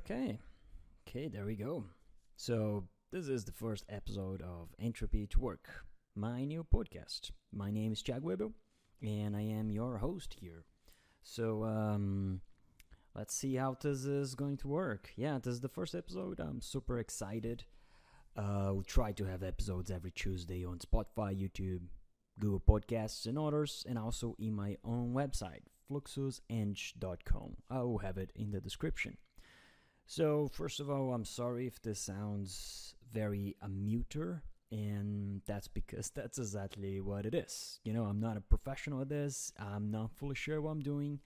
Okay, okay. There we go. So, this is the first episode of Entropy to Work, my new podcast. My name is Chag Webo, and I am your host here. So, um, let's see how this is going to work. Yeah, this is the first episode. I'm super excited. Uh, we try to have episodes every Tuesday on Spotify, YouTube, Google Podcasts, and others, and also in my own website, fluxuseng.com. I will have it in the description. So, first of all, I'm sorry if this sounds very a muter, and that's because that's exactly what it is. You know, I'm not a professional at this, I'm not fully sure what I'm doing.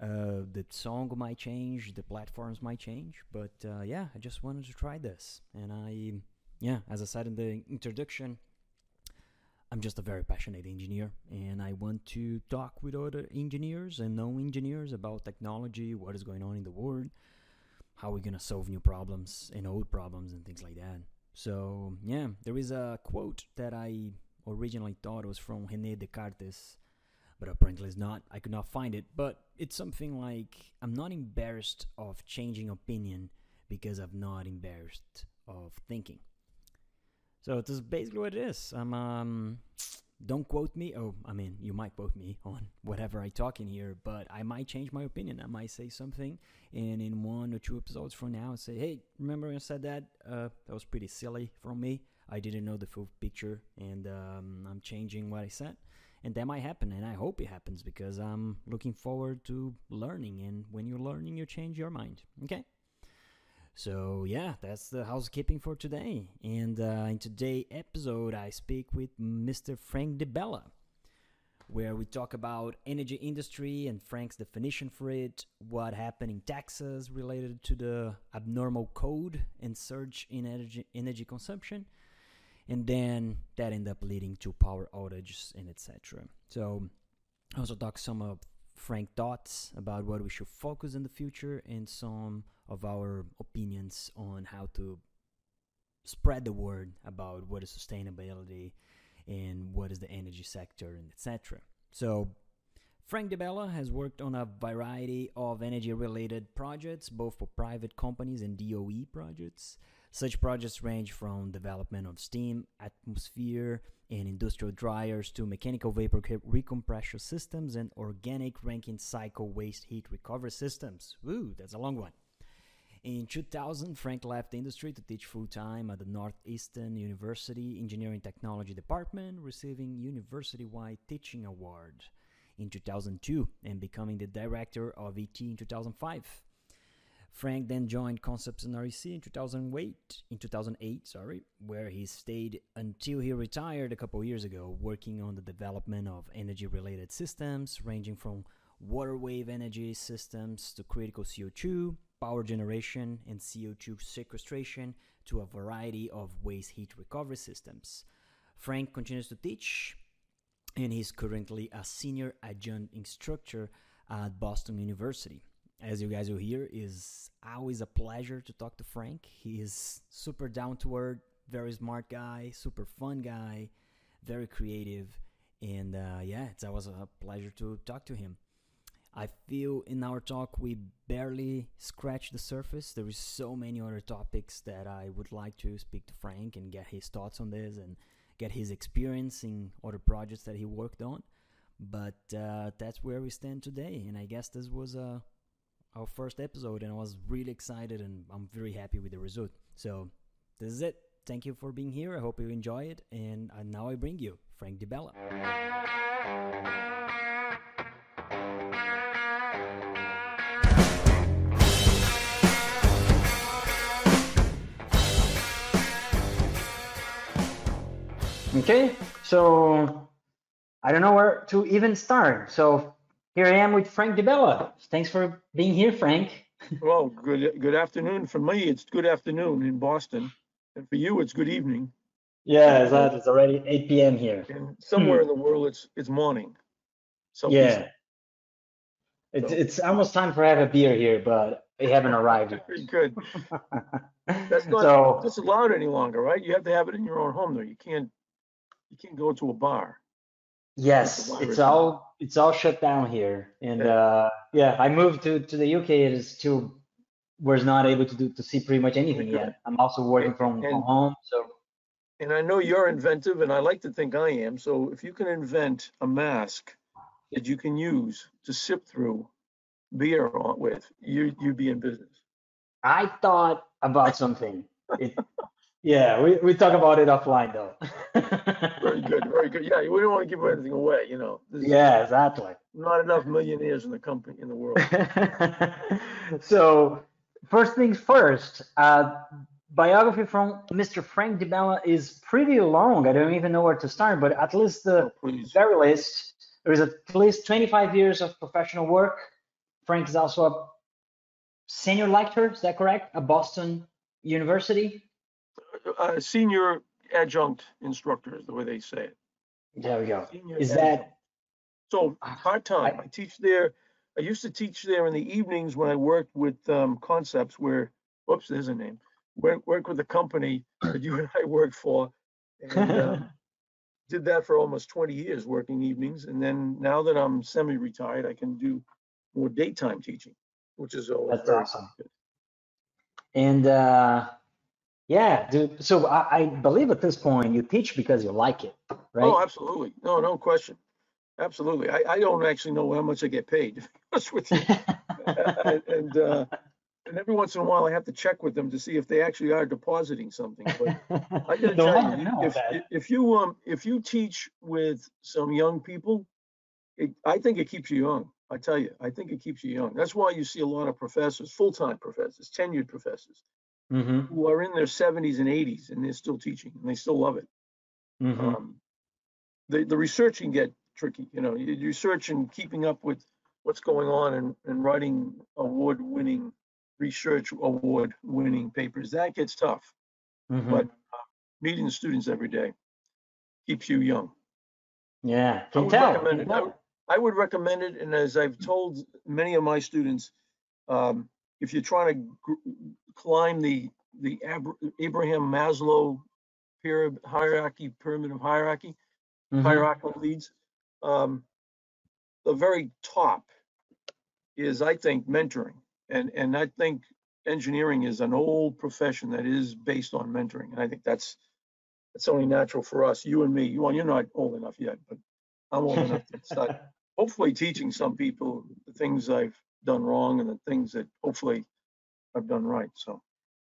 Uh, the song might change, the platforms might change, but uh, yeah, I just wanted to try this. And I, yeah, as I said in the introduction, I'm just a very passionate engineer, and I want to talk with other engineers and known engineers about technology, what is going on in the world how we're gonna solve new problems and old problems and things like that. So yeah, there is a quote that I originally thought was from René Descartes, but apparently it's not. I could not find it, but it's something like I'm not embarrassed of changing opinion because I'm not embarrassed of thinking. So this is basically what it is. I'm um don't quote me. Oh, I mean, you might quote me on whatever I talk in here, but I might change my opinion. I might say something, and in one or two episodes from now, say, "Hey, remember when I said that? Uh, that was pretty silly from me. I didn't know the full picture, and um, I'm changing what I said." And that might happen, and I hope it happens because I'm looking forward to learning. And when you're learning, you change your mind. Okay. So yeah, that's the housekeeping for today. And uh, in today's episode, I speak with Mr. Frank DiBella, where we talk about energy industry and Frank's definition for it, what happened in Texas related to the abnormal code and surge in energy energy consumption, and then that ended up leading to power outages and etc. So I also talk some of Frank thoughts about what we should focus in the future and some of our opinions on how to spread the word about what is sustainability and what is the energy sector and etc. So Frank DiBella has worked on a variety of energy related projects, both for private companies and DOE projects. Such projects range from development of steam, atmosphere, and industrial dryers to mechanical vapor recompression systems and organic Rankine cycle waste heat recovery systems. Ooh, that's a long one. In 2000, Frank left the industry to teach full time at the Northeastern University Engineering Technology Department, receiving university wide teaching award in 2002 and becoming the director of ET in 2005. Frank then joined Concepts NREC in 2008, in 2008, sorry, where he stayed until he retired a couple years ago, working on the development of energy-related systems ranging from water wave energy systems to critical CO2, power generation, and CO2 sequestration to a variety of waste heat recovery systems. Frank continues to teach, and he's currently a senior adjunct instructor at Boston University as you guys will hear, is always a pleasure to talk to Frank. He is super down to earth, very smart guy, super fun guy, very creative, and uh, yeah, it's always a pleasure to talk to him. I feel in our talk we barely scratched the surface. There is so many other topics that I would like to speak to Frank and get his thoughts on this and get his experience in other projects that he worked on. But uh, that's where we stand today, and I guess this was a our first episode and I was really excited and I'm very happy with the result. So this is it. Thank you for being here. I hope you enjoy it. And uh, now I bring you Frank DiBella. Okay, so I don't know where to even start. So here I am with Frank DiBella. Thanks for being here, Frank. well, good good afternoon. For me, it's good afternoon in Boston, and for you, it's good evening. Yeah, exactly. It's already 8 p.m. here. And somewhere hmm. in the world, it's it's morning. So yeah. It's, so. it's almost time for have a beer here, but they haven't arrived yet. Good. That's not so, that's allowed any longer, right? You have to have it in your own home, though. You can't you can't go to a bar. Yes, it's all it's all shut down here, and yeah. uh, yeah, I moved to to the UK. It is too was not able to do to see pretty much anything yet. I'm also working from, from home, so And I know you're inventive and I like to think I am. So if you can invent a mask that you can use to sip through beer with, you, you'd be in business. I thought about something. It, yeah, we, we talk about it offline though. Very good, very good. Yeah, we don't want to give anything away, you know. There's Yeah, exactly. Not enough millionaires in the company, in the world. so first things first, uh, biography from Mr. Frank DiBella is pretty long. I don't even know where to start, but at least the Oh, very least, there is at least 25 years of professional work. Frank is also a senior lecturer, is that correct? At Boston University? Uh, senior adjunct instructor is the way they say it. There we go. Senior Is adjunct. that So Ah, part-time, I- I teach there, I used to teach there in the evenings when I worked with um, concepts where, whoops, there's a name. Work, work with the company that you and I worked for. And uh, did that for almost 20 years, working evenings. And then now that I'm semi-retired, I can do more daytime teaching, which is always That's awesome. good. And uh, yeah, dude. So I, I believe at this point you teach because you like it, right? Oh, absolutely. No, no question. Absolutely. I, I don't actually know how much I get paid, with you. and and, uh, and every once in a while, I have to check with them to see if they actually are depositing something. But I gotta Don't tell you, know if, if you um if you teach with some young people, it, I think it keeps you young. I tell you, I think it keeps you young. That's why you see a lot of professors, full-time professors, tenured professors, hmm who are in their 70s and 80s and they're still teaching and they still love it. hmm Um, the the research can get tricky. You know, you research and keeping up with what's going on and, and writing award-winning research award-winning papers that gets tough. hmm But uh, meeting the students every day keeps you young. yeah, I would recommend it. I would, I would recommend it. And as I've told many of my students, um, if you're trying to gr- climb the the Abra- Abraham Maslow pyramid hierarchy, pyramid of hierarchy, Mhm. hierarchical leads. Um, the very top is, I think, mentoring. And, and I think engineering is an old profession that is based on mentoring. And I think that's, that's only natural for us, you and me. You, well, you're not old enough yet, but I'm old enough to start hopefully teaching some people the things I've done wrong and the things that hopefully I've done right. So,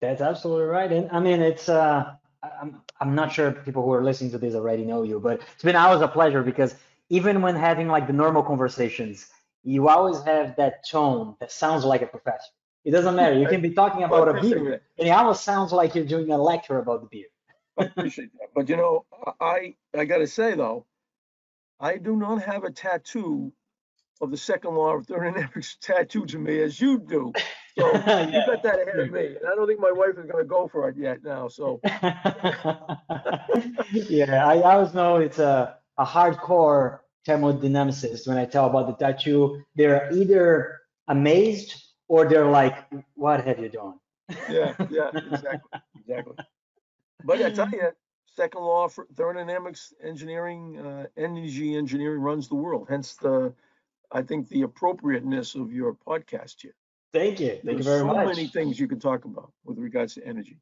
That's absolutely right. And I mean, it's uh, I'm I'm not sure people who are listening to this already know you, but it's been always a pleasure because even when having like the normal conversations, you always have that tone that sounds like a professor. It doesn't matter. You can be talking Well, about a beer, and it almost sounds like you're doing a lecture about the beer. I appreciate that. But you know, I, I gotta say though, I do not have a tattoo of the second law of thermodynamics tattooed to me as you do. So you Yeah. got that ahead of me. And I don't think my wife is gonna go for it yet now, so. yeah, I always know it's a, a hardcore thermodynamicist when I tell about the tattoo. They're either amazed or they're like, what have you done? Yeah, yeah, exactly, exactly. But I tell you, second law for thermodynamics engineering, uh, energy engineering runs the world. Hence the, I think the appropriateness of your podcast here. Thank you. Thank you There's very so much. So many things you can talk about with regards to energy.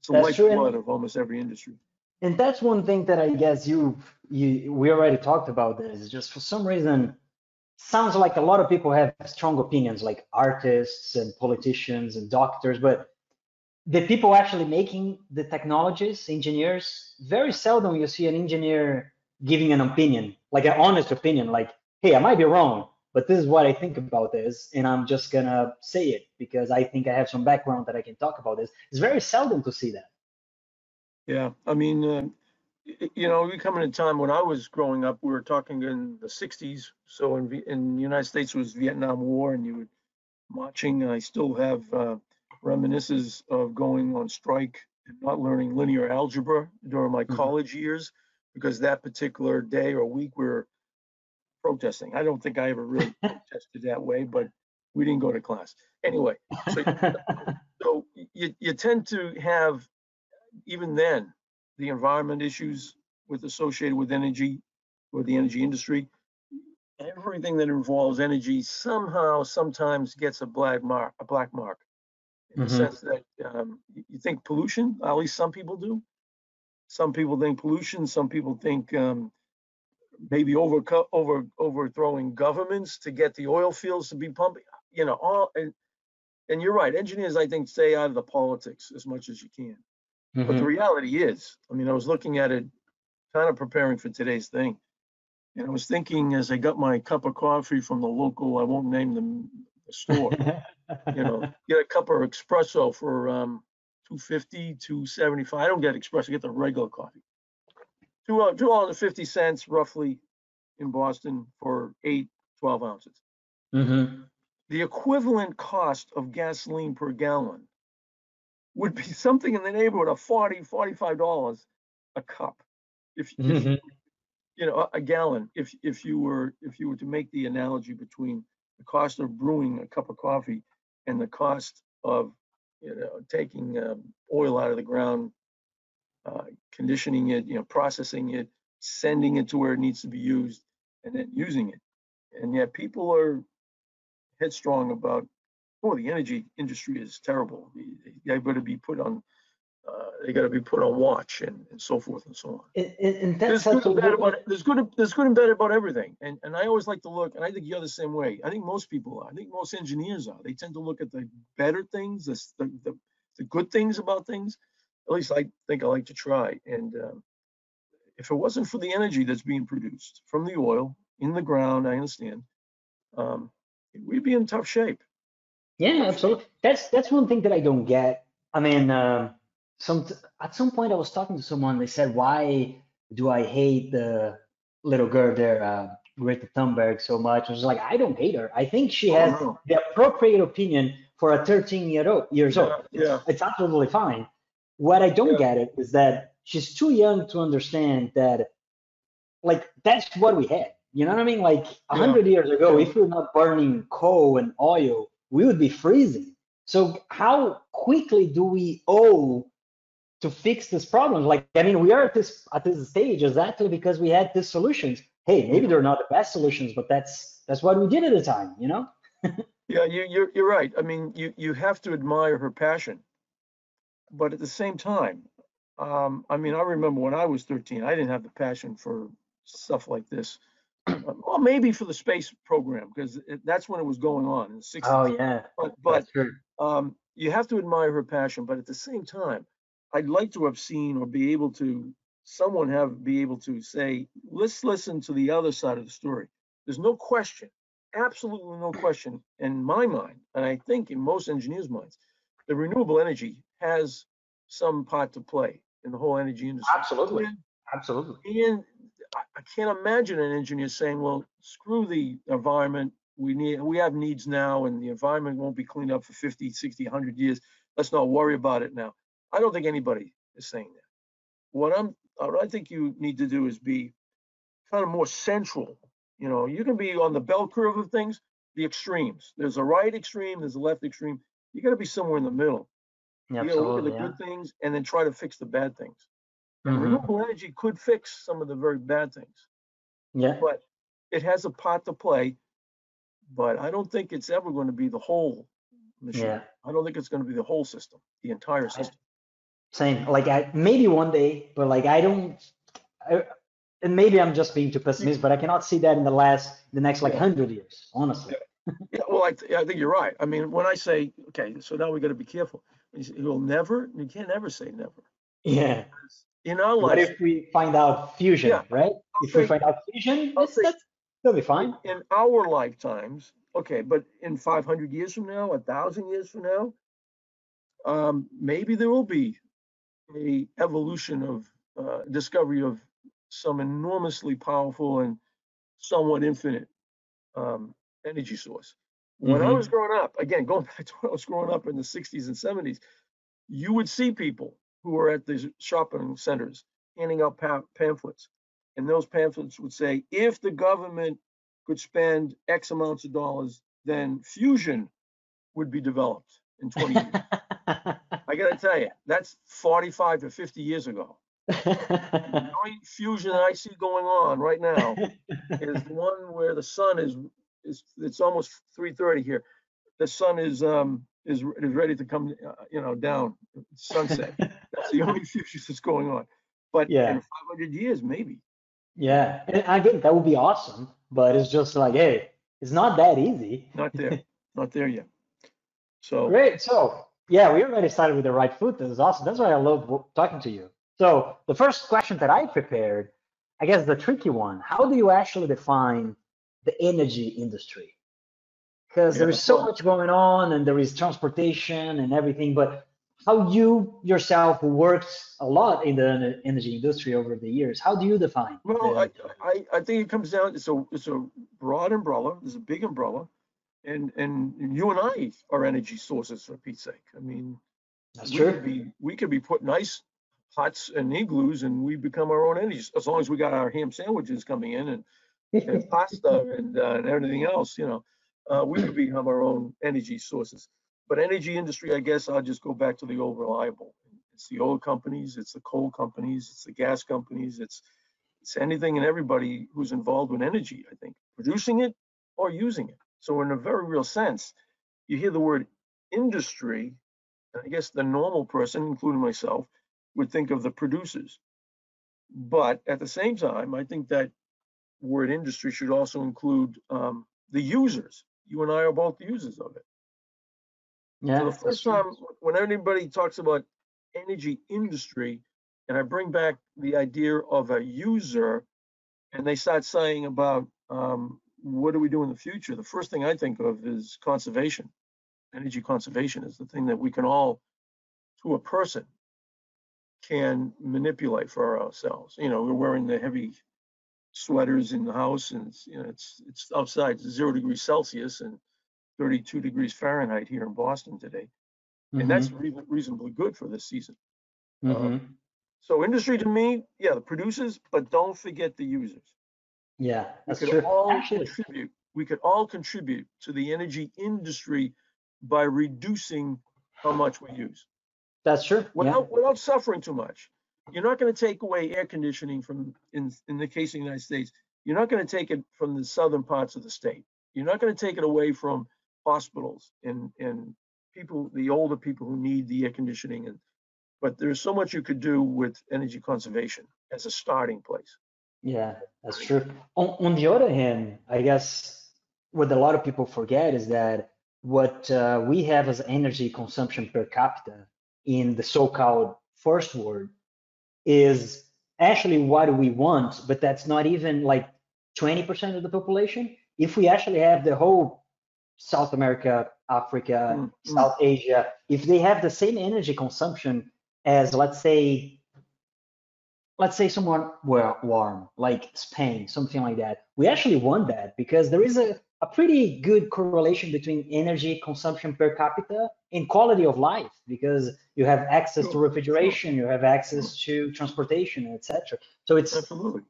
It's the lifeblood of almost every industry. And that's one thing that I guess you you we already talked about this. Just for some reason, sounds like a lot of people have strong opinions, like artists and politicians and doctors, but the people actually making the technologies, engineers, very seldom you see an engineer giving an opinion, like an honest opinion, like, hey, I might be wrong, but this is what I think about this, and I'm just gonna say it because I think I have some background that I can talk about this. It's very seldom to see that. Yeah, I mean, uh, you know, we come in a time when I was growing up, we were talking in the sixties. So in, Vi- in the United States was Vietnam War and you were marching. I still have uh, reminiscences of going on strike and not learning linear algebra during my Mhm. college years because that particular day or week we were protesting. I don't think I ever really protested that way, but we didn't go to class. Anyway, so so you, you tend to have, even then, the environment issues with associated with energy or the energy industry. Everything that involves energy somehow, sometimes gets a black mark, a black mark. in the Mhm. sense that um, you think pollution, at least some people do. Some people think pollution, some people think um, maybe over, over, overthrowing governments to get the oil fields to be pumping, you know, all, and, and you're right, engineers, I think, stay out of the politics as much as you can. But the Mhm. reality is, I mean, I was looking at it, kind of preparing for today's thing. And I was thinking as I got my cup of coffee from the local, I won't name them, the store, you know, get a cup of espresso for um, 250, 275. I don't get espresso, I get the regular coffee. Two, uh, two dollars and fifty cents roughly in Boston for eight, 12 ounces. Mhm. The equivalent cost of gasoline per gallon would be something in the neighborhood of 40, 45 dollars a cup. If, if Mhm. you know, a- a gallon, if, if you were, if you were to make the analogy between the cost of brewing a cup of coffee and the cost of, you know, taking um, oil out of the ground, uh, conditioning it, you know, processing it, sending it to where it needs to be used, and then using it. And yet people are headstrong about, oh, the energy industry is terrible. They- got to be put on, uh, they got to be put on watch and, and so forth and so on. And, and- and there's that's good and about there's good there's good and bad about everything. And and i always like to look and i think you're the same way. I think most people are. I think most engineers are. They tend to look at the better things the, the, the good things about things at least i think i like to try and um, if it wasn't for the energy that's being produced from the oil in the ground i understand um, we'd be in tough shape Yeah, absolutely. That's that's one thing that I don't get. I mean, um, some at some point I was talking to someone. They said, "Why do I hate the little girl there, uh, Greta Thunberg, so much?" I was like, "I don't hate her. I think she Oh, has no. the appropriate opinion for a 13 year old years old. Yeah, yeah. It's absolutely fine. What I don't Yeah. get it is that she's too young to understand that, like, that's what we had. You know what I mean? Like a Yeah. hundred years ago, Yeah. if we're not burning coal and oil, we would be freezing. So how quickly do we owe to fix this problem? Like, I mean, we are at this at this stage exactly because we had these solutions. Hey, maybe they're not the best solutions, but that's that's what we did at the time, you know? Yeah, you, you're, you're right. I mean, you, you have to admire her passion. But at the same time, um, I mean, I remember when I was 13, I didn't have the passion for stuff like this. Well, maybe for the space program, because that's when it was going on in the 60s. Oh yeah, But, but um, you have to admire her passion, but at the same time, I'd like to have seen or be able to, someone have, be able to say, let's listen to the other side of the story. There's no question, absolutely no question in my mind, and I think in most engineers' minds, the renewable energy has some part to play in the whole energy industry. Absolutely. And- Absolutely. and I, can't imagine an engineer saying, well, screw the environment. We need, we have needs now and the environment won't be cleaned up for 50, 60, 100 years. Let's not worry about it now. I don't think anybody is saying that. What I'm, what I think you need to do is be kind of more central. You know, you can be on the bell curve of things, the extremes. There's a right extreme, there's a left extreme. You got to be somewhere in the middle. Yeah, You to look at the. Yeah. good things and then try to fix the bad things. And Mhm. renewable energy could fix some of the very bad things Yeah. but it has a part to play. But I don't think it's ever going to be the whole machine. Yeah. I don't think it's going to be the whole system, the entire system. Same. Like I maybe one day, but like I don't. I, and maybe I'm just being too pessimistic, but I cannot see that in the last, the next like hundred years, honestly. Yeah, well, I, th- I think you're right. I mean, when I say, okay, so now we got to be careful. Say, You'll never, you can't ever say never. Yeah. In our What life, if we find out fusion, Yeah. right? If we find out fusion, that's, that's that'll be fine. in our lifetimes, okay, but in 500 years from now, a thousand years from now, um, maybe there will be a evolution of uh, discovery of some enormously powerful and somewhat infinite um, energy source. When I Mhm. was growing up, again, going back to when I was growing up in the 60s and 70s, you would see people who were at the shopping centers handing out pa- pamphlets. And those pamphlets would say, if the government could spend X amounts of dollars, then fusion would be developed in 20 years. I got to tell you, that's 45 to 50 years ago. The only fusion I see going on right now is the one where the sun is is it's almost 3:30 here. The sun is um is, is ready to come, uh, you know, down sunset. that's the only future that's going on. But Yeah. in 500 years, maybe. Yeah, and I think that would be awesome, but it's just like, hey, it's not that easy. Not there, not there yet. So Great. So, yeah, we already started with the right foot. This is awesome. That's why I love talking to you. So, the first question that I prepared, I guess the tricky one, how do you actually define the energy industry? Because Yeah, there is so much going on and there is transportation and everything, but how you yourself, who worked a lot in the energy industry over the years, how do you define? Well, the- I, I, I think it comes down, it's a, it's a broad umbrella, it's a big umbrella. And, and you and I are energy sources for Pete's sake. I mean, that's we true. could be, we could be putting ice huts and igloos and we become our own energy, as long as we got our ham sandwiches coming in and, and pasta and, uh, and everything else, you know. Uh, we could become our own energy sources. But energy industry, I guess I'll just go back to the old reliable. It's the oil companies, it's the coal companies, it's the gas companies, it's, it's anything and everybody who's involved with energy, I think, producing it or using it. So in a very real sense, you hear the word industry, and I guess the normal person, including myself, would think of the producers. But at the same time, I think that word industry should also include um, the users. You and I are both users of it. Yeah, So the first time when anybody talks about energy industry, and I bring back the idea of a user, and they start saying about um, what do we do in the future, the first thing I think of is conservation. Energy conservation is the thing that we can all, to a person, can manipulate for ourselves. You know, we're wearing the heavy sweaters in the house, and it's, you know, it's it's outside zero degrees Celsius and 32 degrees Fahrenheit here in Boston today and that's Mhm, reason- reasonably good for this season. mhm. So industry to me, yeah, the producers, but don't forget the users. yeah, that's We could true. all Actually, contribute. We could all contribute to the energy industry by reducing how much we use that's true. Yeah. without without suffering too much. You're not going to take away air conditioning from in in the case of the United States. You're not going to take it from the southern parts of the state. You're not going to take it away from hospitals and and people, the older people who need the air conditioning and but there's so much you could do with energy conservation as a starting place. Yeah, that's true. On, on the other hand, I guess what a lot of people forget is that what uh, we have as energy consumption per capita in the so-called first world is actually what we want, but that's not even like 20% of the population. If we actually have the whole South America, Africa, Mm, mm. South Asia, if they have the same energy consumption as, let's say, let's say someone well warm like spain something like that we actually want that because there is a, a pretty good correlation between energy consumption per capita and quality of life because you have access to Sure, refrigeration you have access to transportation etc so it's Absolutely.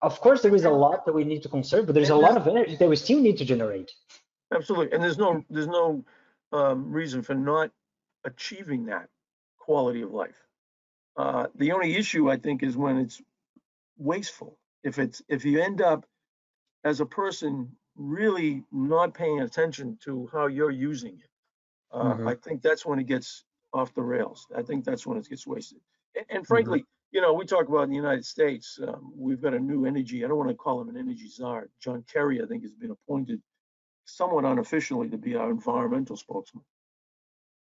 of course there is a lot that we need to conserve but there's a lot of energy that we still need to generate Absolutely. And there's no, there's no um, reason for not achieving that quality of life. Uh, the only issue I think is when it's wasteful. If it's, if you end up as a person really not paying attention to how you're using it, uh, Mhm. I think that's when it gets off the rails. I think that's when it gets wasted. And, and frankly, you know, we talk about in the United States, um, we've got a new energy. I don't want to call him an energy czar. John Kerry, I think, has been appointed somewhat unofficially to be our environmental spokesman.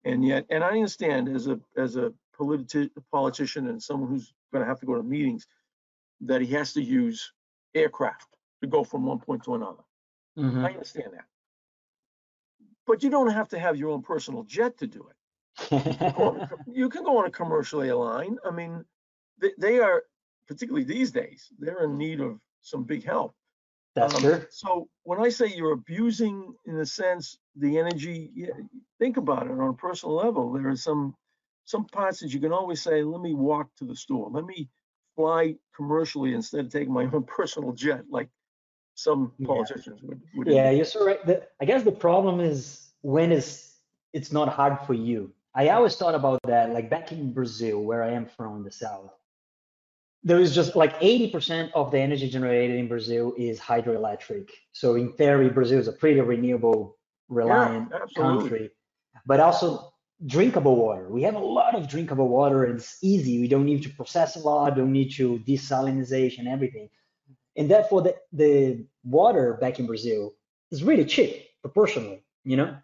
And yet, and I understand as a as a politi- politician and someone who's going to have to go to meetings, that he has to use aircraft to go from one point to another. Mhm. I understand that. But you don't have to have your own personal jet to do it. Go on a co- You can go on a commercial airline. I mean, they, they are, particularly these days, they're in need of some big help. that's Um, true So when I say you're abusing, in a sense, the energy, yeah, think about it on a personal level. There are some some parts that you can always say, "Let me walk to the store. Let me fly commercially instead of taking my own personal jet," like some Yeah. politicians would. would Yeah, you're so right. The, I guess the problem is when is it's not hard for you. I always thought about that, like back in Brazil, where I am from, the south. There is just like 80% of the energy generated in Brazil is hydroelectric. So in theory, Brazil is a pretty renewable reliant absolutely. country. but also drinkable water. We have a lot of drinkable water. And it's easy. We don't need to process a lot. Don't need to desalinization everything, and therefore the the water back in Brazil is really cheap proportionally. You know.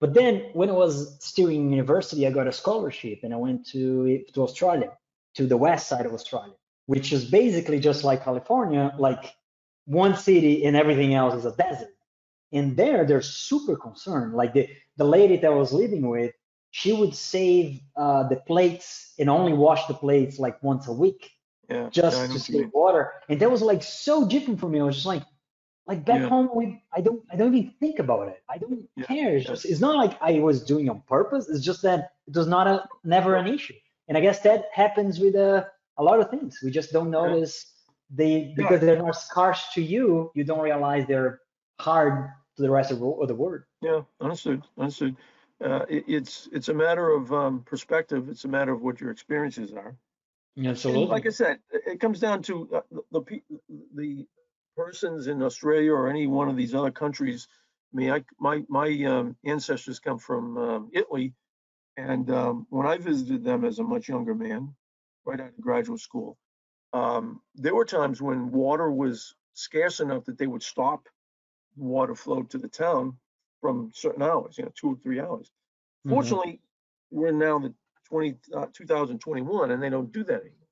But then when I was still in university, I got a scholarship and I went to to Australia, to the west side of Australia, which is basically just like California, like one city and everything else is a desert. And there, they're super concerned. Like the, the lady that I was living with, she would save uh, the plates and only wash the plates like once a week Yeah. just yeah, to save water. And that was like so different for me. I was just like, like back Yeah. home, we I don't I don't even think about it. I don't care. It's just it's not like I was doing on purpose. It's just that it was not a never an issue. And I guess that happens with uh, a lot of things. We just don't notice they because they're not scarce to you. You don't realize they're hard to the rest of the of the world. Yeah, understood, understood. Uh, it, it's, it's a matter of, um, perspective. It's a matter of what your experiences are. And like I said, it comes down to uh, the, the, the persons in Australia or any one of these other countries. I mean, I, my, my, um, ancestors come from, um, Italy. And, um, when I visited them as a much younger man, right out of graduate school, um, there were times when water was scarce enough that they would stop water flow to the town from certain hours, you know, two or three hours. Mhm. Fortunately, we're now the 20, uh, 2021 and they don't do that anymore.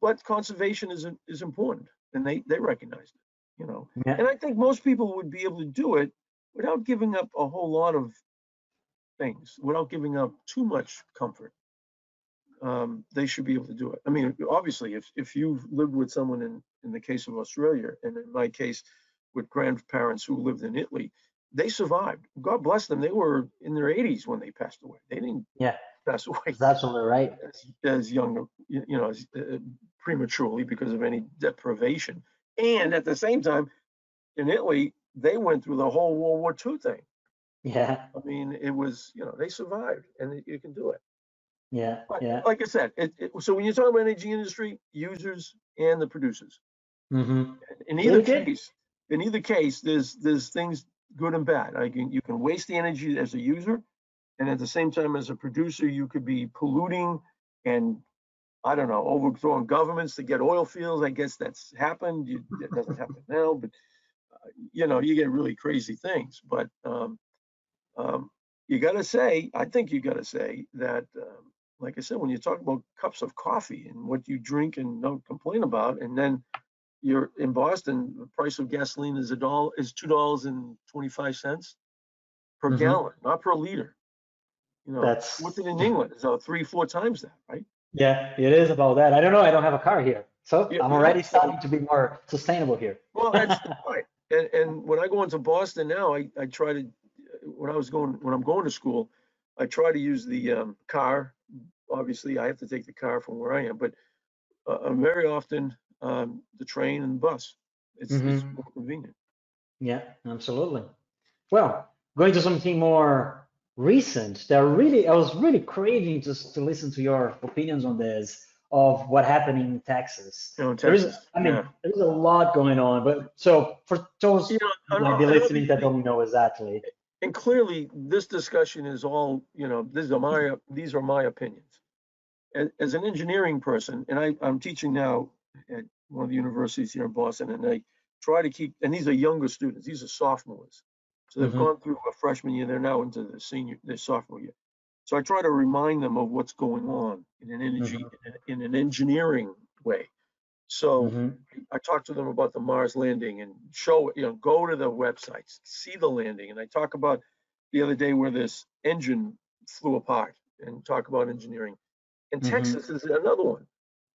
But conservation is, is important and they, they recognize it, you know. Yeah. And I think most people would be able to do it without giving up a whole lot of things, without giving up too much comfort. Um, they should be able to do it. I mean, obviously, if, if you've lived with someone in, in the case of Australia, and in my case, with grandparents who lived in Italy, they survived. God bless them. They were in their 80s when they passed away. They didn't Yeah. Pass away That's right. as, as young, you know, as, uh, prematurely because of any deprivation. And at the same time, in Italy, they went through the whole World War II thing. Yeah. I mean, it was, you know, they survived and you can do it. Yeah. But Yeah. like I said, it, it, so when you talk about energy industry, users and the producers, hmm in either case, in either case, there's there's things good and bad. Like you, you can waste the energy as a user, and at the same time, as a producer, you could be polluting and I don't know, overthrowing governments to get oil fields. I guess that's happened. You, it doesn't happen now, but uh, you know, you get really crazy things. But um, um, you got to say, I think you got to say that, um, like I said, when you talk about cups of coffee and what you drink and don't complain about, and then you're in Boston, the price of gasoline is a dollar is two dollars and twenty five cents per Mhm. gallon, not per liter. You know, That's what's it in England? It's uh, three, four times that, right? yeah. It is about that. I don't know. I don't have a car here, so Yeah, I'm already starting to be more sustainable here. Well, that's the point. And, and when I go into Boston now, I, I try to, when I was going, when I'm going to school, I try to use the um, car. Obviously, I have to take the car from where I am, but uh, uh, very often um, the train and the bus. It's, it's Mhm. more convenient. Yeah, absolutely. Well, going to something more recent, that really, I was really craving just to listen to your opinions on this of what happened in Texas. Know, in There is, Texas, I mean, yeah. there's a lot going on, but so for those You know, might be listening that don't know exactly. and clearly this discussion is all you know these are my these are my opinions as, as an engineering person and I, i'm teaching now at one of the universities here in boston and i try to keep and these are younger students these are sophomores so they've Mhm. gone through a freshman year they're now into the senior their sophomore year so i try to remind them of what's going on in an energy in an engineering way so Mhm. I talk to them about the Mars landing and show, you know, go to the websites, see the landing. And I talk about the other day where this engine flew apart and talk about engineering. And Mhm. Texas is another one.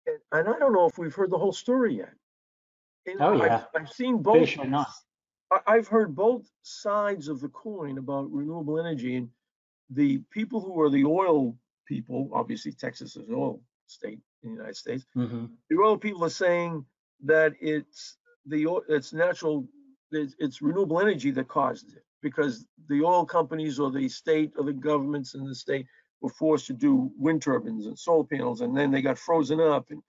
And, and I don't know if we've heard the whole story yet. Know, Oh, I've- yeah. I've, seen Pretty both. sure not. I've heard both sides of the coin about renewable energy and the people who are the oil people, obviously Texas is an oil state in the United States Mhm. the oil people are saying that it's the it's natural it's, it's renewable energy that caused it because the oil companies or the state or the governments in the state were forced to do wind turbines and solar panels and then they got frozen up and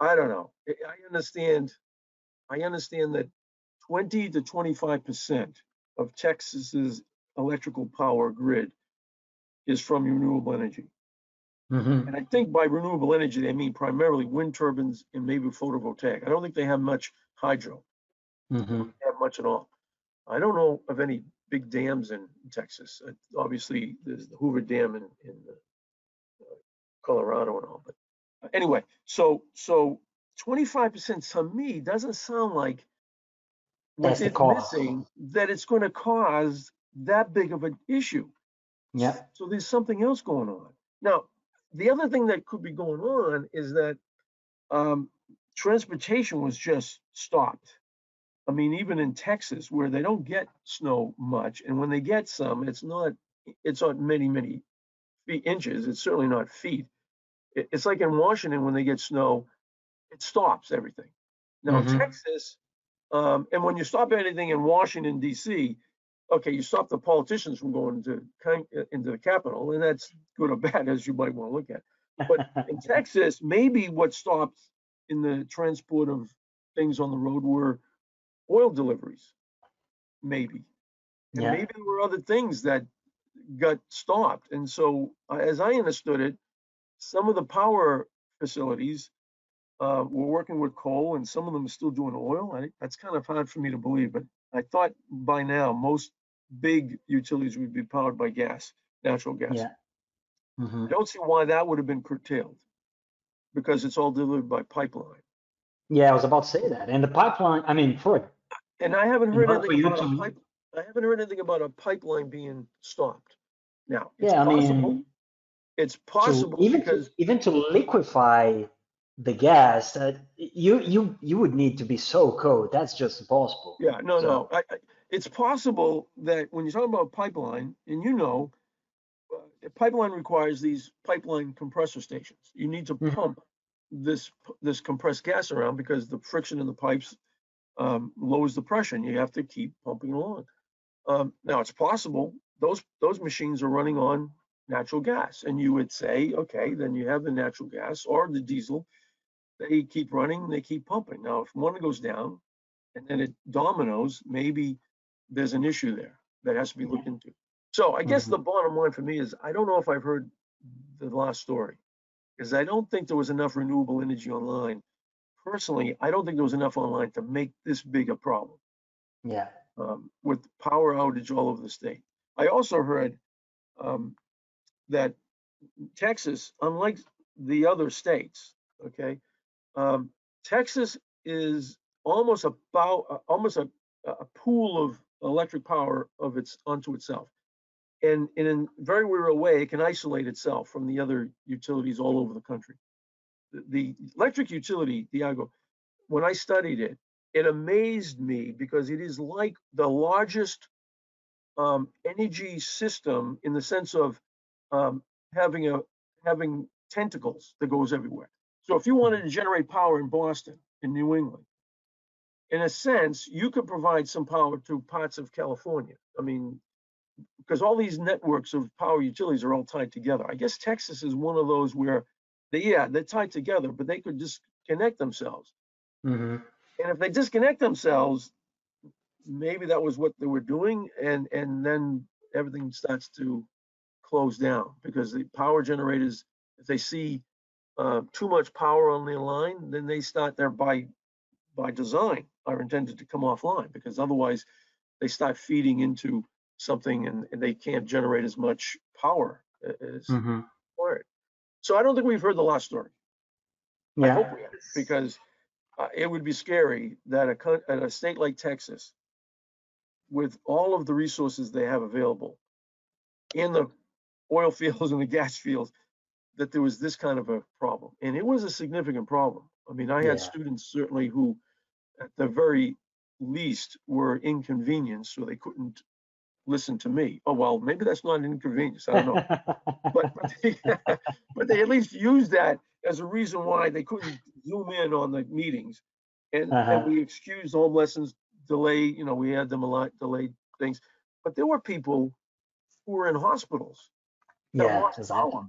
i don't know I understand i understand that 20 to 25 percent of texas's electrical power grid is from renewable energy. Mhm. And I think by renewable energy, they mean primarily wind turbines and maybe photovoltaic. I don't think they have much hydro, Mhm. have much at all. I don't know of any big dams in Texas. Uh, Obviously, there's the Hoover Dam in, in uh, Colorado and all, but uh, anyway, so, so twenty-five percent to me doesn't sound like what it's missing, that it's gonna cause that big of an issue. Yeah. So there's something else going on. Now, the other thing that could be going on is that um, transportation was just stopped. I mean, even in Texas, where they don't get snow much, and when they get some, it's not, it's not many, many feet, inches. It's certainly not feet. It- it's like in Washington when they get snow, it stops everything. Now, Mhm. Texas, um, and when you stop anything in Washington D.C., okay, you stop the politicians from going into into the Capitol, and that's good or bad as you might want to look at. But in Texas, maybe what stopped in the transport of things on the road were oil deliveries, maybe. And Yeah. maybe there were other things that got stopped. And so, uh, as I understood it, some of the power facilities uh, were working with coal, and some of them are still doing oil. I, that's kind of hard for me to believe, but I thought by now most big utilities would be powered by gas, natural gas. Yeah. Mhm. I don't see why that would have been curtailed because it's all delivered by pipeline. Yeah, I was about to say that. And the pipeline, I mean, for And I haven't heard anything about a pipe. I haven't heard anything about a pipeline being stopped. Now, it's yeah, I possible. mean, It's to possible even because to, even to liquefy the gas, uh, you you you would need to be so cold. That's just impossible. Yeah, no, So- no. I, I, it's possible that when you're talking about pipeline, and you know, uh, pipeline requires these pipeline compressor stations. You need to Mhm. pump this this compressed gas around because the friction in the pipes um, lowers the pressure, and you have to keep pumping along. Um, now, it's possible those those machines are running on natural gas, and you would say, okay, then you have the natural gas or the diesel. They keep running, they keep pumping. Now, if one goes down, and then it dominoes, maybe there's an issue there that has to be looked into. So I guess the bottom line for me is I don't know if I've heard the last story because I don't think there was enough renewable energy online. Personally, I don't think there was enough online to make this big a problem Yeah. um, with power outage all over the state. I also heard um, that Texas, unlike the other states, okay, um, Texas is almost about uh, almost a, a pool of electric power of its onto itself, and in a very weird way, it can isolate itself from the other utilities all over the country. The, the electric utility, Diago, when I studied it, it amazed me because it is like the largest um, energy system in the sense of um, having a having tentacles that goes everywhere. So if you wanted to generate power in Boston, in New England, in a sense, you could provide some power to parts of California. I mean, because all these networks of power utilities are all tied together. I guess Texas is one of those where they, yeah, they're tied together, but they could disconnect themselves. hmm And if they disconnect themselves, maybe that was what they were doing, and and then everything starts to close down because the power generators, if they see uh, too much power on their line, then they start there by by design are intended to come offline because otherwise they start feeding into something and, and they can't generate as much power a- as hmm required. So I don't think we've heard the last story. I Yeah. hope we have, because uh, it would be scary that a, a state like Texas, with all of the resources they have available in the oil fields and the gas fields, that there was this kind of a problem. And it was a significant problem. I mean, I had Yeah. students certainly who, at the very least, were inconvenienced, so they couldn't listen to me. Oh, well, maybe that's not an inconvenience. I don't know but but they, but they at least used that as a reason why they couldn't zoom in on the meetings, and Uh-huh. and we excused home lessons delay. You know, we had them a lot delayed things, but there were people who were in hospitals, yeah, exactly.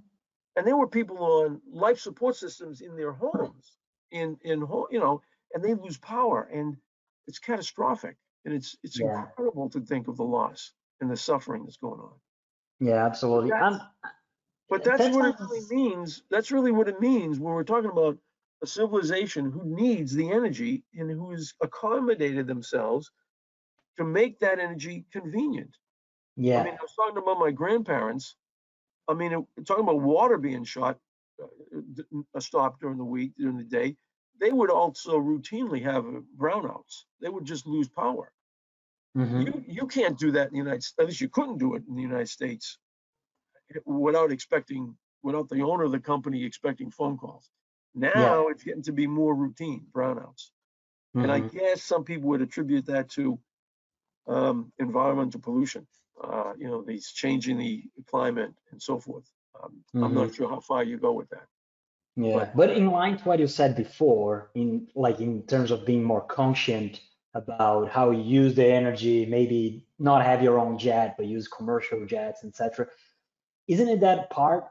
And there were people on life support systems in their homes, in in you know, and they lose power, and it's catastrophic, and it's it's Yeah. incredible to think of the loss and the suffering that's going on. Yeah, absolutely. That's- Um, But That that's what it really means. That's really what it means when we're talking about a civilization who needs the energy and who has accommodated themselves to make that energy convenient. Yeah. I mean, I was talking about my grandparents. I mean, it- talking about water being shot, uh, d- a stop during the week, during the day. They would also routinely have uh, brownouts. They would just lose power. mhm, You you can't do that in the United States. At least you couldn't do it in the United States without expecting, without the owner of the company expecting phone calls. Now it's getting to be more routine brownouts. And I mhm. guess some people would attribute that to um, environmental pollution, uh, you know, these changing the climate and so forth. Um, I'm not sure how far you go with that. Yeah, But- but in line to what you said before, in like in terms of being more conscient about how you use the energy, maybe not have your own jet, but use commercial jets, etc. Isn't it that part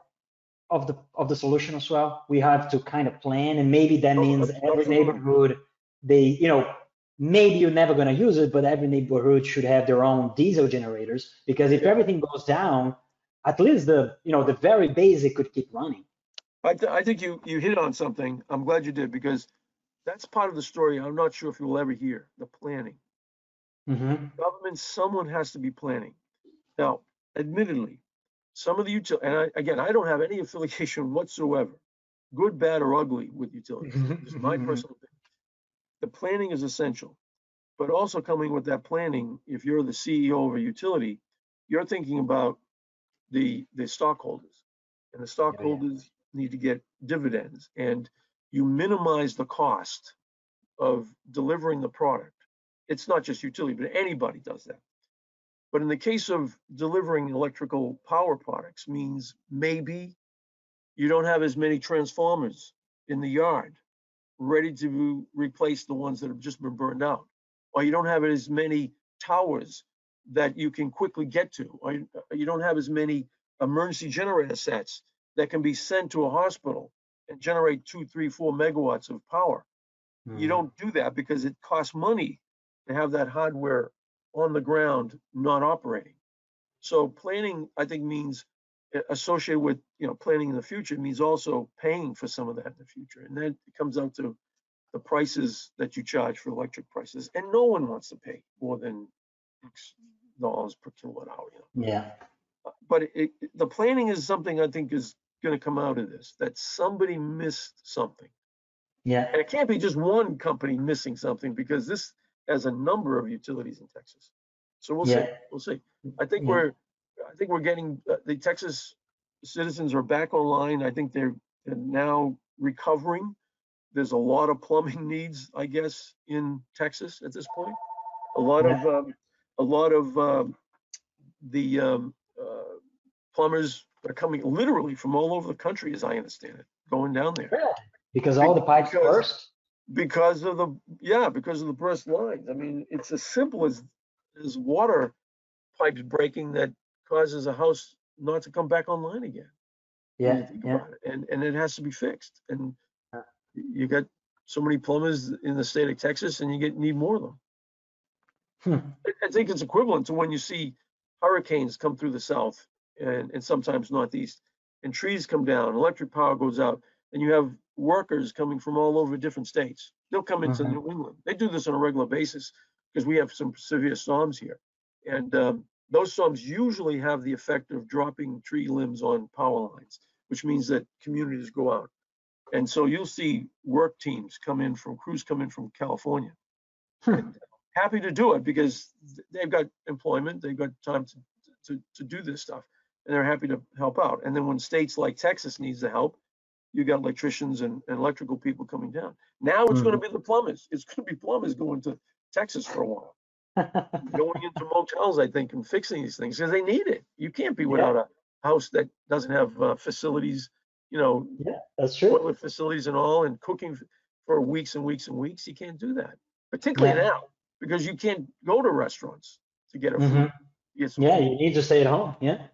of the of the solution as well? We have to kind of plan, and maybe that Oh, means every neighborhood, they, you know, maybe you're never going to use it, but every neighborhood should have their own diesel generators because if Yeah. everything goes down, at least the, you know, the very basic could keep running. I, th- I think you you hit on something. I'm glad you did because that's part of the story. I'm not sure if you'll ever hear the planning. hmm government, someone has to be planning. Now, admittedly, some of the util, and I, again, I don't have any affiliation whatsoever, good, bad, or ugly with utilities. This is my Mhm. personal opinion. The planning is essential, but also coming with that planning, if you're the CEO of a utility, you're thinking about the, the stockholders. And the stockholders need to get dividends and you minimize the cost of delivering the product. It's not just utility, but anybody does that. But in the case of delivering electrical power products means maybe you don't have as many transformers in the yard ready to replace the ones that have just been burned out. Or you don't have as many towers that you can quickly get to, or you- you don't have as many emergency generator sets that can be sent to a hospital and generate two, three, four megawatts of power. You don't do that because it costs money to have that hardware on the ground not operating. So planning, I think, means uh, associated with, you know, planning in the future means also paying for some of that in the future. And then it comes out to the prices that you charge for electric prices. And no one wants to pay more than X dollars per kilowatt hour. You know? Yeah. But it, it- the planning is something I think is going to come out of this, that somebody missed something. Yeah. And it can't be just one company missing something because this has a number of utilities in Texas. So we'll see, we'll see. I think Yeah. we're, I think we're getting, uh, the Texas citizens are back online. I think they're they're now recovering. There's a lot of plumbing needs, I guess, in Texas at this point. A lot of, um, a lot of, um, the, um, uh, plumbers are coming literally from all over the country, as I understand it, going down there Because all the pipes Because- burst. because of the yeah because of the burst lines i mean it's as simple as as water pipes breaking that causes a house not to come back online again Yeah. Yeah. and and it has to be fixed and Yeah. you got so many plumbers in the state of texas and you get need more of them Hmm. I- think it's equivalent to when you see hurricanes come through the south and and sometimes northeast and trees come down electric power goes out and you have workers coming from all over different states. They'll come into Mhm. New England. They do this on a regular basis because we have some severe storms here. And um, those storms usually have the effect of dropping tree limbs on power lines, which means that communities go out. And so you'll see work teams come in from, crews come in from California. Hmm. Happy to do it because they've got employment, they've got time to, to, to do this stuff. And they're happy to help out. And then when states like Texas needs the help, you got electricians and, and electrical people coming down. Now it's going to be the plumbers. It's going to be plumbers going to Texas for a while, going into motels, I think, and fixing these things because they need it. You can't be without a house that doesn't have uh, facilities, you know, yeah. That's true. toilet facilities and all, and cooking for weeks and weeks and weeks. You can't do that, particularly Yeah. now because you can't go to restaurants to get a food. Mhm. Get Yeah. food. You need to stay at home. Yeah.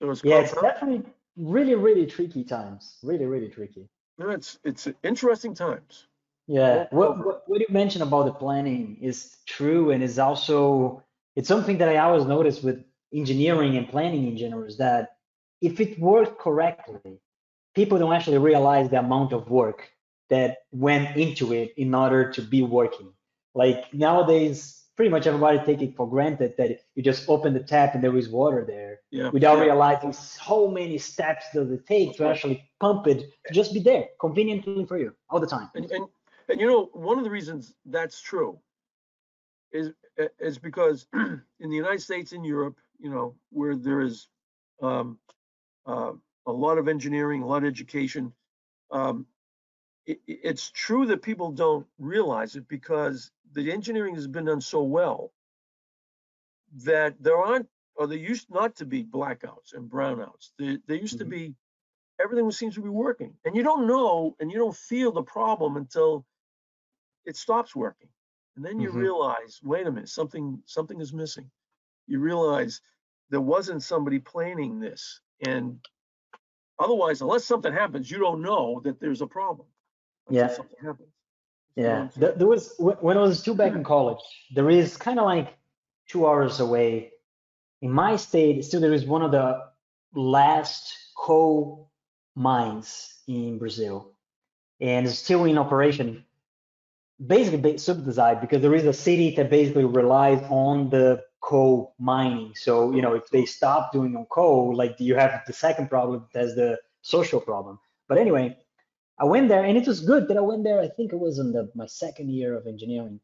So it's Yeah. It's compound- definitely really, really tricky times. Really, really tricky. no, it's it's interesting times. Yeah, what, what what you mentioned about the planning is true, and is also it's something that I always notice with engineering and planning in general is that if it worked correctly, people don't actually realize the amount of work that went into it in order to be working. Like nowadays, pretty much everybody take it for granted that you just open the tap and there is water there Yeah. without yeah. realizing how many steps does it take to actually pump it to just be there conveniently for you all the time. And, and, and you know, one of the reasons that's true is, is because in the United States and Europe, you know, where there is um, uh, a lot of engineering, a lot of education, um, it, it- it's true that people don't realize it because the engineering has been done so well that there aren't, or there used not to be blackouts and brownouts. There, there used to Mhm. be, everything seems to be working. And you don't know and you don't feel the problem until it stops working. And then you Mhm. realize, wait a minute, something, something is missing. You realize there wasn't somebody planning this. And otherwise, unless something happens, you don't know that there's a problem. Yeah. Something happens. You know what Yeah, there, there was when I was still back in college. There is kind of like two hours away in my state. Still, there is one of the last coal mines in Brazil, and it's still in operation. Basically, ba- subsidized because there is a city that basically relies on the coal mining. So you know, if they stop doing on coal, like you have the second problem, that's the social problem. But anyway, I went there and it was good that I went there. I think it was in the, my second year of engineering.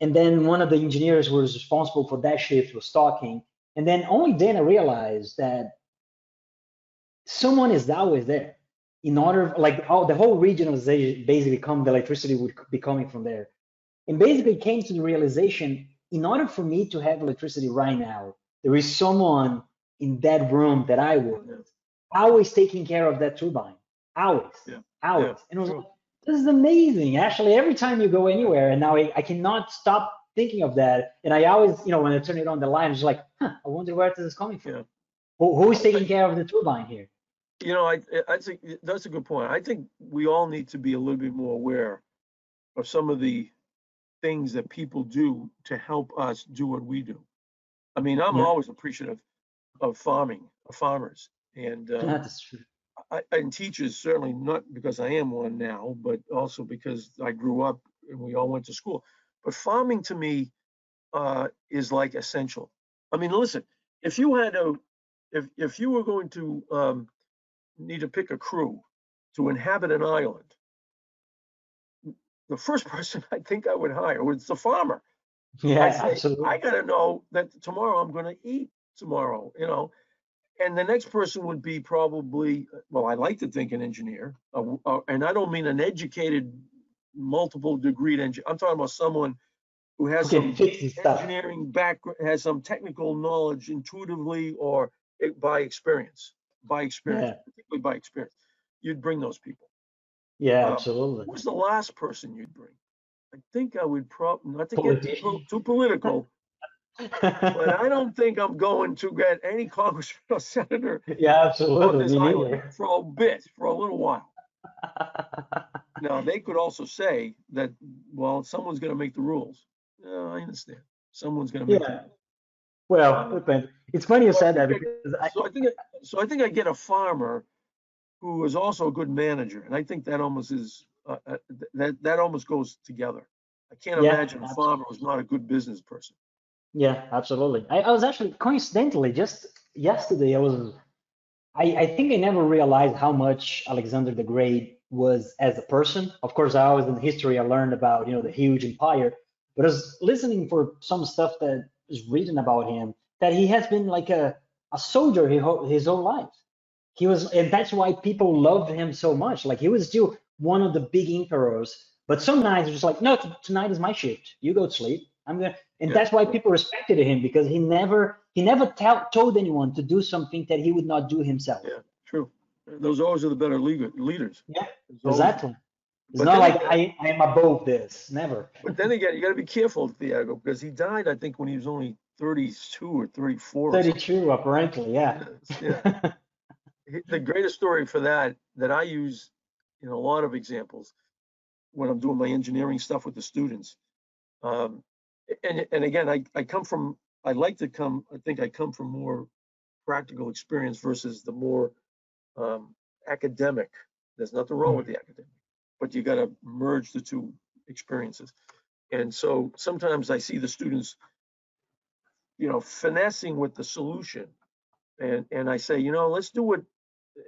And then one of the engineers who was responsible for that shift was talking. And then only then I realized that someone is always there in order, like all, the whole region was basically come, the electricity would be coming from there. And basically came to the realization, in order for me to have electricity right now, there is someone in that room that I was Yeah. always taking care of that turbine. Always. Yeah. Always. Yeah, And it was like, this is amazing. Actually, every time you go anywhere, and now I, I cannot stop thinking of that. And I always, you know, when I turn it on the line, it's like, huh, I wonder where this is coming from. Who, who is taking care of the turbine here? You know, I, I think that's a good point. I think we all need to be a little bit more aware of some of the things that people do to help us do what we do. I mean, I'm Yeah. always appreciative of farming, of farmers, and uh, That's true. I, and teachers certainly not because I am one now, but also because I grew up and we all went to school. But farming to me uh, is like essential. I mean, listen, if you had a, if if you were going to um, need to pick a crew to inhabit an island, the first person I think I would hire was the farmer. Yeah, I say, absolutely. I gotta know that tomorrow I'm gonna eat tomorrow, you know. And the next person would be probably, well, I like to think an engineer, uh, uh, and I don't mean an educated, multiple degree engineer. I'm talking about someone who has Who some engineering background, has some technical knowledge intuitively or eh, by experience, by experience, Yeah. particularly by experience. You'd bring those people. Yeah, uh, absolutely. Who's the last person you'd bring? I think I would probably not to get too, too political, but I don't think I'm going to get any congressman or senator yeah, on absolutely. island for a bit, for a little while. Now, they could also say that, well, someone's gonna make the rules. Yeah, I understand. Someone's gonna make. the Yeah. rules. Well, depends. It's funny you So said that because I, So I think, I- so I think I get a farmer who is also a good manager, and I think that almost is, uh, uh, that, that almost goes together. I can't Yeah, imagine a farmer who's not a good business person. Yeah, absolutely. I, I was actually coincidentally just yesterday. I was, I, I think I never realized how much Alexander the Great was as a person. Of course, I always in history I learned about you know the huge empire, but I was listening for some stuff that is written about him that he has been like a a soldier his whole, life. He was, and that's why people loved him so much. Like he was still one of the big emperors. But some nights it's just like, no, t- tonight is my shift. You go to sleep. I'm gonna, and Yeah. that's why people respected him because he never, he never tell, told anyone to do something that he would not do himself. Yeah, true. Those always are the better leader, leaders. Yeah, always- Exactly. It's But not like again- I, I am above this. Never. But then again, you gotta be careful, Thiago, because he died, I think, when he was only thirty-two or thirty-four. or 32, apparently. Yeah. Yeah. The greatest story for that, that I use in a lot of examples when I'm doing my engineering stuff with the students. Um, and, and again, I, I come from I like to come, I think I come from more practical experience versus the more um, academic. There's nothing wrong with the academic, but you got to merge the two experiences. And so sometimes I see the students, you know, finessing with the solution. And, and I say, you know, let's do what,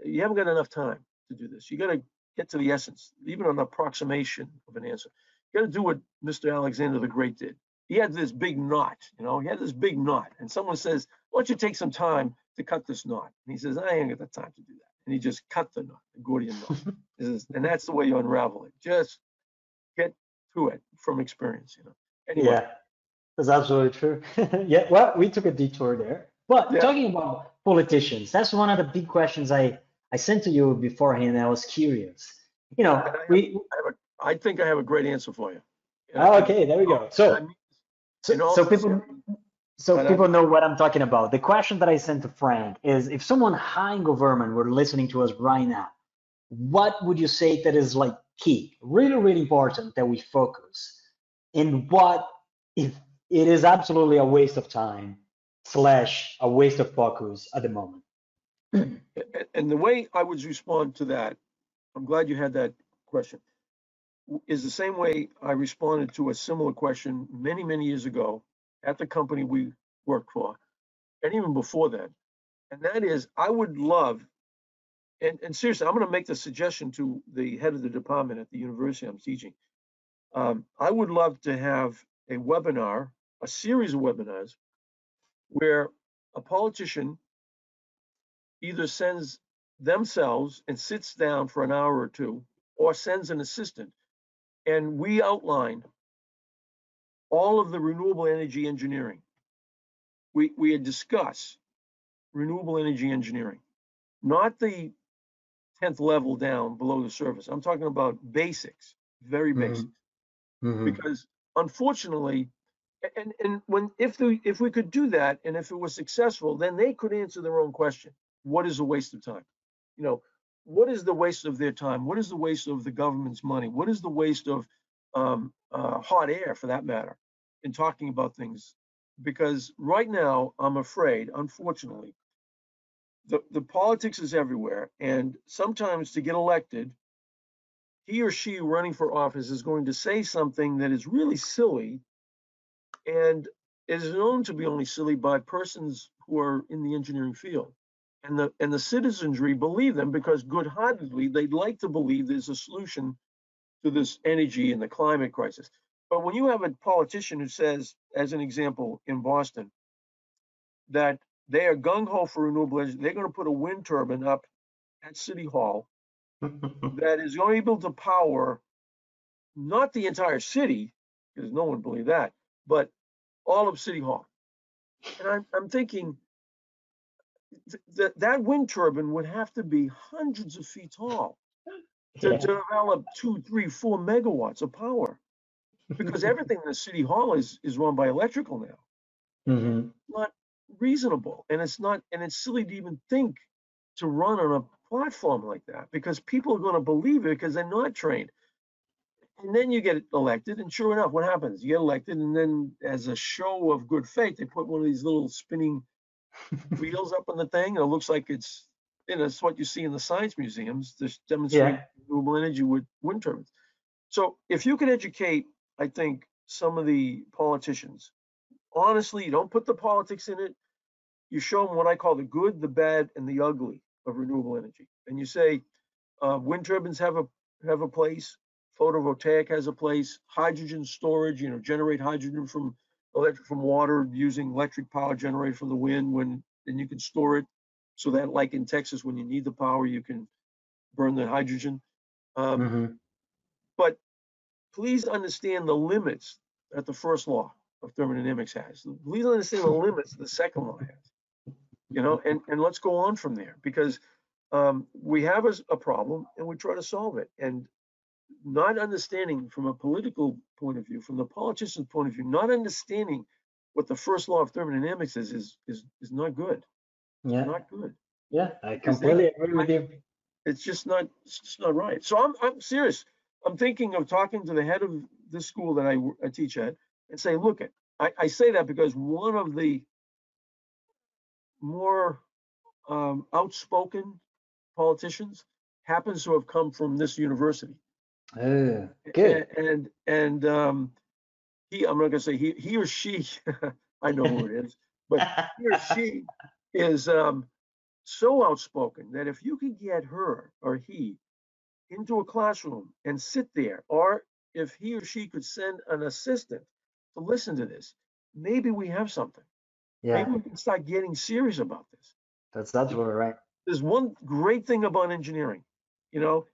you haven't got enough time to do this. You got to get to the essence, even an approximation of an answer. You got to do what Mr. Alexander the Great did. He had this big knot, you know, he had this big knot. And someone says, why don't you take some time to cut this knot? And he says, I ain't got the time to do that. And he just cut the knot, the Gordian knot. And that's the way you unravel it. Just get to it from experience, you know. Anyway, Yeah, that's absolutely true. yeah, well, we took a detour there. But Yeah. talking about politicians, that's one of the big questions I, I sent to you beforehand. I was curious. You know, I have- we, I think I have a great answer for you. And oh, okay, there we go. Oh, I So, so, so people, so I- uh, people know what I'm talking about. The question that I sent to Frank is if someone high in government were listening to us right now, what would you say that is like key, really, really important that we focus? And what if it is absolutely a waste of time slash a waste of focus at the moment? And the way I would respond to that, I'm glad you had that question, is the same way I responded to a similar question many, many years ago at the company we worked for, and even before that. And that is, I would love, and, and seriously, I'm going to make the suggestion to the head of the department at the university I'm teaching. Um, I would love to have a webinar, a series of webinars, where a politician either sends themselves and sits down for an hour or two, or sends an assistant. And we outline all of the renewable energy engineering. We, we had discuss renewable energy engineering, not the 10th level down below the surface. I'm talking about basics, very Mhm. basic Mhm. because unfortunately and and when if we if we could do that and if it was successful then they could answer their own question what is a waste of time you know what is the waste of their time what is the waste of the government's money what is the waste of um, uh, hot air for that matter in talking about things because right now i'm afraid unfortunately the, the politics is everywhere and sometimes to get elected he or she running for office is going to say something that is really silly and is known to be only silly by persons who are in the engineering field. And the and the citizenry believe them because good-heartedly they'd like to believe there's a solution to this energy and the climate crisis. But when you have a politician who says, as an example, in Boston, that they are gung ho for renewable energy, they're going to put a wind turbine up at City Hall that is going to be able to power not the entire city, because no one believed that, but all of City Hall. And I'm, I'm thinking th- that that wind turbine would have to be hundreds of feet tall to Yeah. develop two, three, four megawatts of power. Because everything in the city hall is is run by electrical now. Mhm. Not reasonable, and it's not, and it's silly to even think to run on a platform like that because people are going to believe it because they're not trained. And then you get elected, and sure enough, what happens? You get elected, and then as a show of good faith, they put one of these little spinning wheels up on the thing, and it looks like it's, you know, it's what you see in the science museums, to demonstrate Yeah. renewable energy with wind turbines. So if you can educate, I think, some of the politicians, honestly, don't put the politics in it. You show them what I call the good, the bad, and the ugly of renewable energy. And you say, uh, wind turbines have a have a place, photovoltaic has a place, hydrogen storage, you know, generate hydrogen from electric from water using electric power generated from the wind when then you can store it so that like in Texas when you need the power you can burn the hydrogen. Um, Mhm. Please understand the limits that the first law of thermodynamics has. Please understand the limits the second law has. You know, and, and let's go on from there because um, we have a problem and we try to solve it. And not understanding from a political point of view, from the politician's point of view, not understanding what the first law of thermodynamics is, is, is, is not good. Yeah. Not good. Yeah. I they- completely agree with you. It's just not, it's just not right. So I'm, I'm serious. I'm thinking of talking to the head of this school that I teach at and say, look, it, I, I say that because one of the more um, outspoken politicians happens to have come from this university. Oh, good. A- And, and um, he, I'm not gonna say he, he or she, I know who it is, but he or she is um, so outspoken that if you could get her or he into a classroom and sit there, or if he or she could send an assistant to listen to this, maybe we have something. yeah, Maybe we can start getting serious about this. that's absolutely right. There's one great thing about engineering, you know,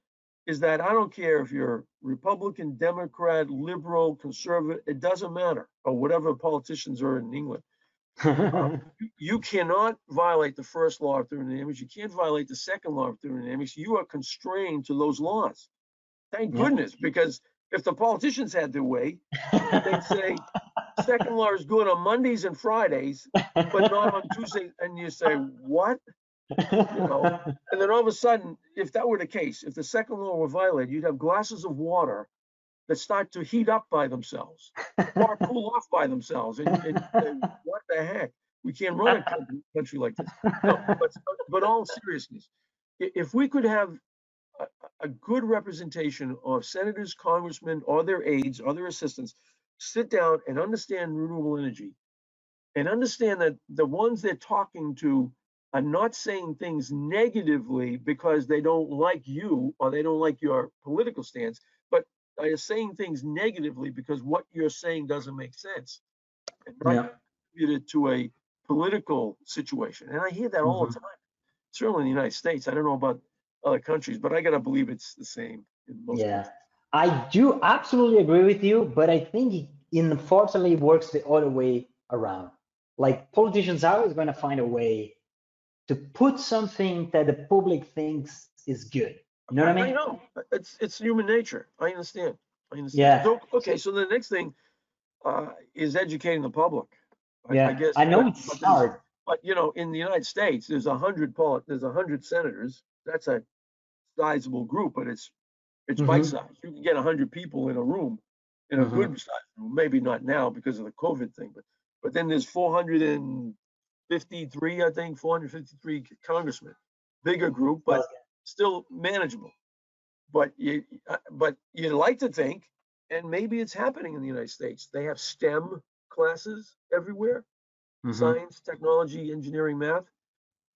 is that I don't care if you're Republican, Democrat, liberal, conservative, it doesn't matter, or whatever politicians are in England. Um, you- You cannot violate the first law of thermodynamics. You can't violate the second law of thermodynamics. You are constrained to those laws. Thank Yeah. goodness, because if the politicians had their way, they'd say, second law is good on Mondays and Fridays, but not on Tuesdays. And you say, what? know, And then all of a sudden, if that were the case, if the second law were violated, you'd have glasses of water that start to heat up by themselves or cool off by themselves. And, and, and what the heck? We can't run a country, country like this. No, but, but all seriousness, if we could have a, a good representation of senators, congressmen, or their aides, or their assistants, sit down and understand renewable energy and understand that the ones they're talking to are not saying things negatively because they don't like you or they don't like your political stance, are saying things negatively because what you're saying doesn't make sense. And Yeah. contributed to a political situation. And I hear that all the mm-hmm. time. Certainly in the United States. I don't know about other countries, but I gotta believe it's the same in most Yeah, countries. I do absolutely agree with you, but I think unfortunately it unfortunately works the other way around. Like politicians are always going to find a way to put something that the public thinks is good. You know what I I mean? know. It's it's human nature. I understand. I understand. Yeah. So, okay, so the next thing uh, is educating the public. I- I Yeah, guess. I know but- it's but hard. But you know, in the United States, there's a hundred poli- there's a hundred senators. That's a sizable group, but it's it's Mhm. bite sized. You can get a hundred people in a room, in a Mhm. good size room. Maybe not now because of the COVID thing, but but then there's 453, I think, 453 congressmen. Bigger group, but still manageable. But you, uh, but you'd like to think, and maybe it's happening in the United States. They have STEM classes everywhere Mhm. science, technology, engineering, math,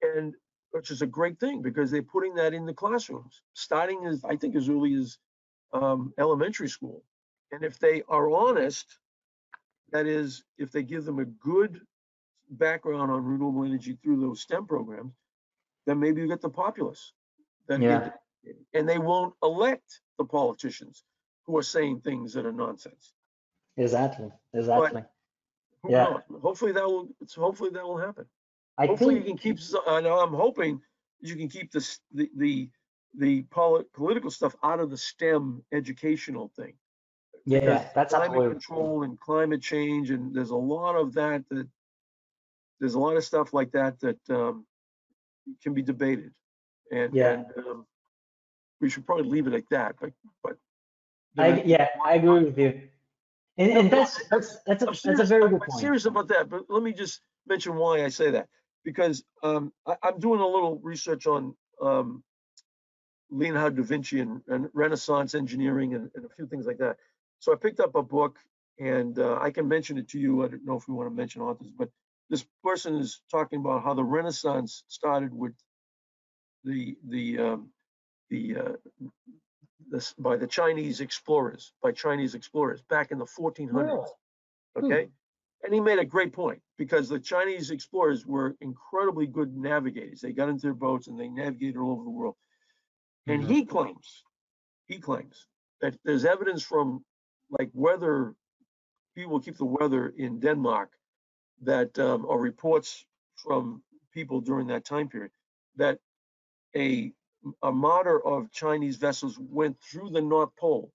and which is a great thing because they're putting that in the classrooms, starting as I think as early as um, elementary school. And if they are honest, that is, if they give them a good background on renewable energy through those STEM programs, then maybe you get the populace. Get Yeah. And they won't elect the politicians who are saying things that are nonsense. Exactly. Exactly. Yeah. knows? Hopefully that will, it's- hopefully that will happen. I Hopefully you can keep, I know, I'm hoping you can keep this, the, the, the poli- political stuff out of the STEM educational thing. yeah, because that's Climate control and climate change, and there's a lot of that, that, there's a lot of stuff like that that, um, can be debated. And, Yeah. and, um, we should probably leave it like that, but, but. I, yeah, I agree with you. And, and that's that's that's a, I'm that's a serious- very I'm- good I'm serious about that, but let me just mention why I say that. Because um, I, I'm doing a little research on um, Leonardo da Vinci and, and Renaissance engineering and, and a few things like that. So I picked up a book and uh, I can mention it to you. I don't know if we want to mention authors, but this person is talking about how the Renaissance started with the the um, the uh, this by the Chinese explorers, by Chinese explorers back in the 1400s. Hmm. Okay. And he made a great point because the Chinese explorers were incredibly good navigators. They got into their boats and they navigated all over the world. And Mhm. he claims, he claims that there's evidence from like weather, people keep the weather in Denmark that, um, or reports from people during that time period, that a a armada of Chinese vessels went through the North Pole,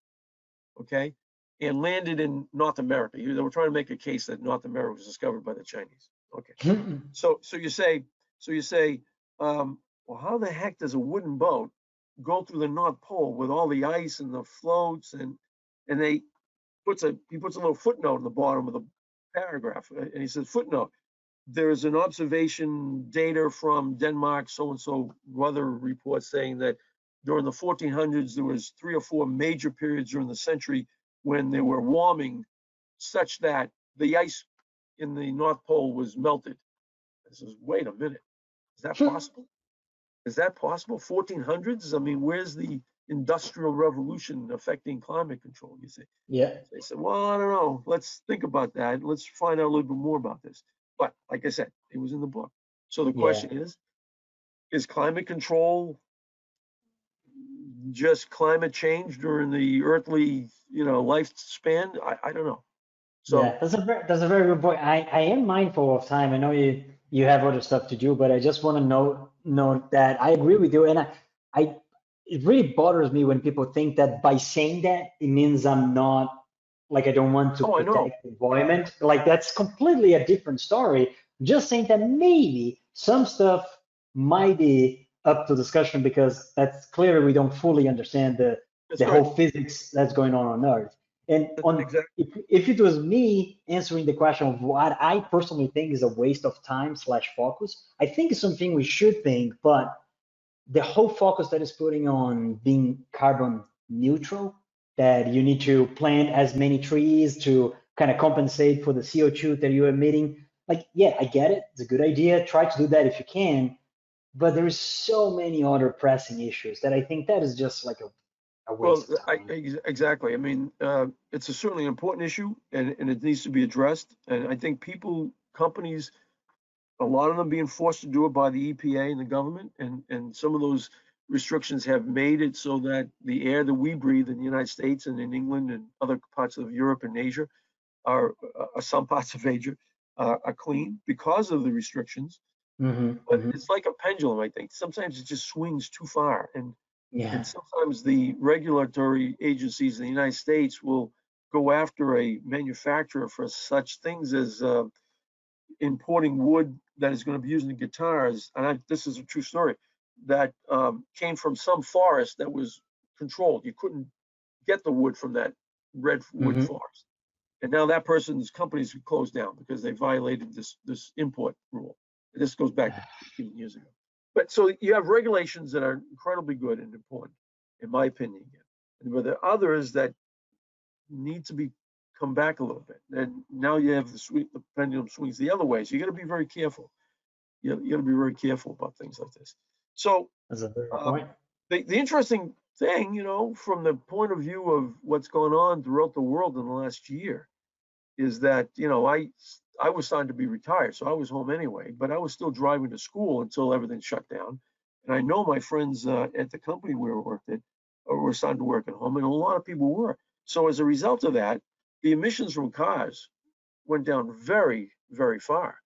okay, and landed in North America. They were trying to make a case that North America was discovered by the Chinese. Okay. So, so you say, so you say, um, well, how the heck does a wooden boat go through the North Pole with all the ice and the floats and, and they puts a, he puts a little footnote in the bottom of the paragraph, uh, and he says footnote. There's an observation data from Denmark, so and so weather report saying that during the 1400s there was three or four major periods during the century when they were warming, such that the ice in the North Pole was melted. I says, wait a minute, is that hmm. possible? Is that possible? 1400s? I mean, where's the industrial revolution affecting climate control? You say. Yeah. They said, well, I don't know. Let's think about that. Let's find out a little bit more about this. But like I said, it was in the book. So the Yeah. question is, is climate control just climate change during the earthly, you know, lifespan? I, I don't know. So yeah, that's a very, that's a very good point. I, I am mindful of time. I know you you have other stuff to do, but I just want to note note that I agree with you. And I, I it really bothers me when people think that by saying that it means I'm not like I don't want to Oh, protect the environment. Like that's completely a different story. Just saying that maybe some stuff might be up to discussion because that's clearly we don't fully understand the that's the right. whole physics that's going on on Earth. And on Exactly. if, if it was me answering the question of what I personally think is a waste of time slash focus, I think it's something we should think, but the whole focus that is putting on being carbon neutral, that you need to plant as many trees to kind of compensate for the CO2 that you're emitting. Like, yeah, I get it. It's a good idea. Try to do that if you can. But there's so many other pressing issues that I think that is just like a, a Well, waste of I, exactly. I mean, uh, it's a certainly an important issue and, and it needs to be addressed. And I think people, companies, a lot of them being forced to do it by the EPA and the government. And, and some of those restrictions have made it so that the air that we breathe in the United States and in England and other parts of Europe and Asia are, uh, some parts of Asia uh, are clean because of the restrictions. Mhm, But mhm. it's like a pendulum, I think. Sometimes it just swings too far. And Yeah. and sometimes the regulatory agencies in the United States will go after a manufacturer for such things as uh, importing wood that is going to be used in guitars. And I, this is a true story that um, came from some forest that was controlled. You couldn't get the wood from that redwood Mhm. forest. And now that person's company's closed down because they violated this this import rule. And this goes back 15 years ago. But so you have regulations that are incredibly good and important, in my opinion. And but there are others that need to be come back a little bit. And now you have the sweep, the pendulum swings the other way. So you got to be very careful. You, you got to be very careful about things like this. So That's a very good point. the, the interesting thing, you know, from the point of view of what's going on throughout the world in the last year, is that you know I I was starting to be retired, so I was home anyway, but I was still driving to school until everything shut down. And I know my friends uh, at the company where I worked at uh, were starting to work at home, and a lot of people were. So as a result of that, the emissions from cars went down very, very far.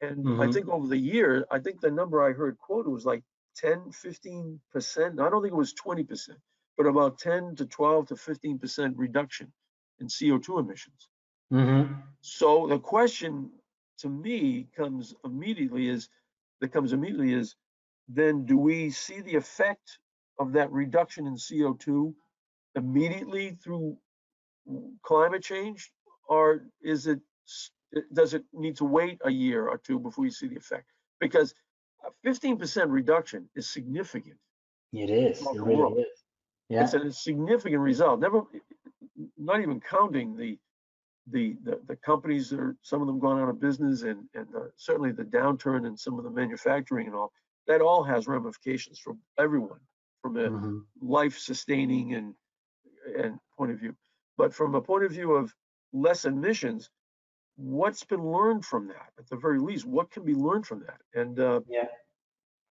And I Mhm. think over the year, I think the number I heard quoted was like 10, 15%. I don't think it was 20%, but about 10 to 12 to 15% reduction in CO2 emissions. hmm So the question to me comes immediately is, that comes immediately is, then do we see the effect of that reduction in CO2 immediately through climate change? Or is it, does it need to wait a year or two before you see the effect? Because 15% reduction is significant. It is. It really world. is. Yeah. It's a significant result. Never, not even counting the the the, the companies that are some of them gone out of business and and uh, certainly the downturn in some of the manufacturing and all. That all has ramifications for everyone from a Mhm. life sustaining and and point of view. But from a point of view of less emissions, what's been learned from that? At the very least, what can be learned from that? And uh, Yeah.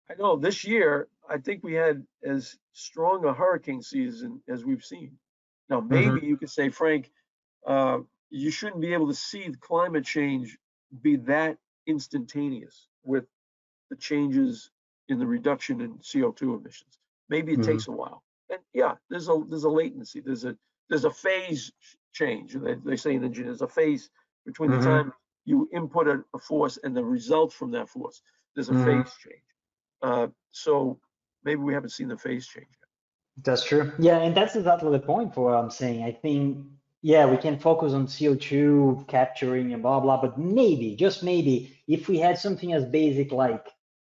I know this year, I think we had as strong a hurricane season as we've seen. Now, maybe you could say, Frank, uh, you shouldn't be able to see the climate change be that instantaneous with the changes in the reduction in CO2 emissions. Maybe it Mhm. takes a while. And yeah, there's a there's a latency. There's a there's a phase change. They, they say in engineering, there's a phase between the time you input a, a force and the results from that force. There's a Mhm. phase change. Uh, so maybe we haven't seen the phase change yet. That's true. Yeah, and that's exactly the point for what I'm saying. I think yeah, we can focus on CO2 capturing and blah, blah, but maybe, just maybe, if we had something as basic like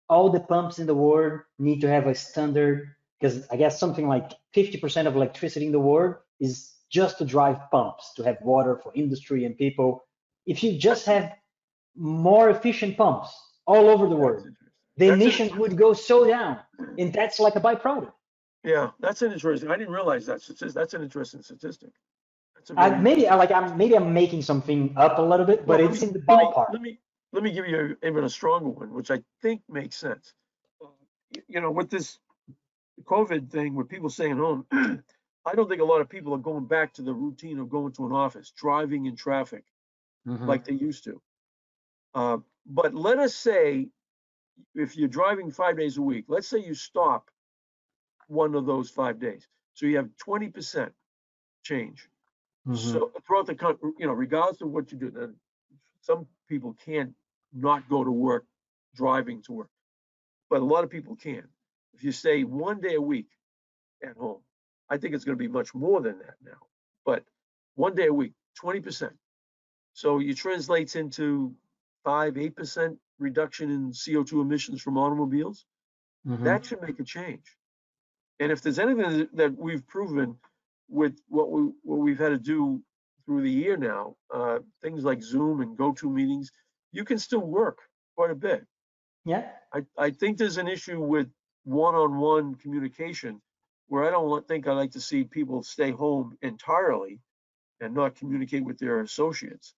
all the pumps in the world need to have a standard, because I guess something like 50% of electricity in the world is just to drive pumps, to have water for industry and people. If you just have more efficient pumps all over the world, the That's emissions would go so down. And that's like a byproduct. Yeah, that's an interesting, I didn't realize that, statis- that's an interesting statistic. I, maybe I like I'm maybe I'm making something up a little bit, but Well, it's me- in the let me- ballpark. Let me, let me give you even a stronger one, which I think makes sense. Uh, You know, with this COVID thing, with people staying home, I don't think a lot of people are going back to the routine of going to an office, driving in traffic Mhm. like they used to. Uh, But let us say, if you're driving five days a week, let's say you stop one of those five days. So you have twenty percent change. Mhm. So throughout the country, you know, regardless of what you do, some people can't not go to work driving to work. But a lot of people can. If you stay one day a week at home, I think it's gonna be much more than that now. But one day a week, twenty percent. So it translates into five, eight percent reduction in CO2 emissions from automobiles. Mhm. That should make a change. And if there's anything that- that we've proven with what we, what we've had to do through the year now, uh, things like Zoom and go-to meetings, you can still work quite a bit. Yeah. I, I think there's an issue with one-on-one communication where I don't think I like to see people stay home entirely and not communicate with their associates.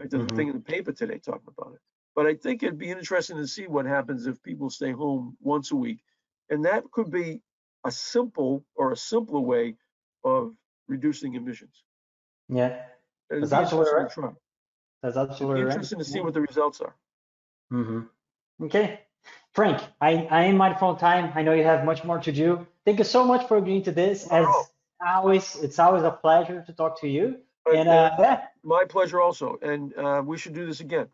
Fact, there's a Mhm. thing in the paper today talking about it. But I think it'd be interesting to see what happens if people stay home once a week. And that could be a simple or a simpler way of reducing emissions. Yeah. That's absolutely right. try. That's It'd absolutely right. interesting to see what the results are. hmm Okay. Frank, I, I am mindful of time. I know you have much more to do. Thank you so much for agreeing to this. As always, it's always a pleasure to talk to you. But, And uh, uh, yeah, My pleasure also, and uh, we should do this again.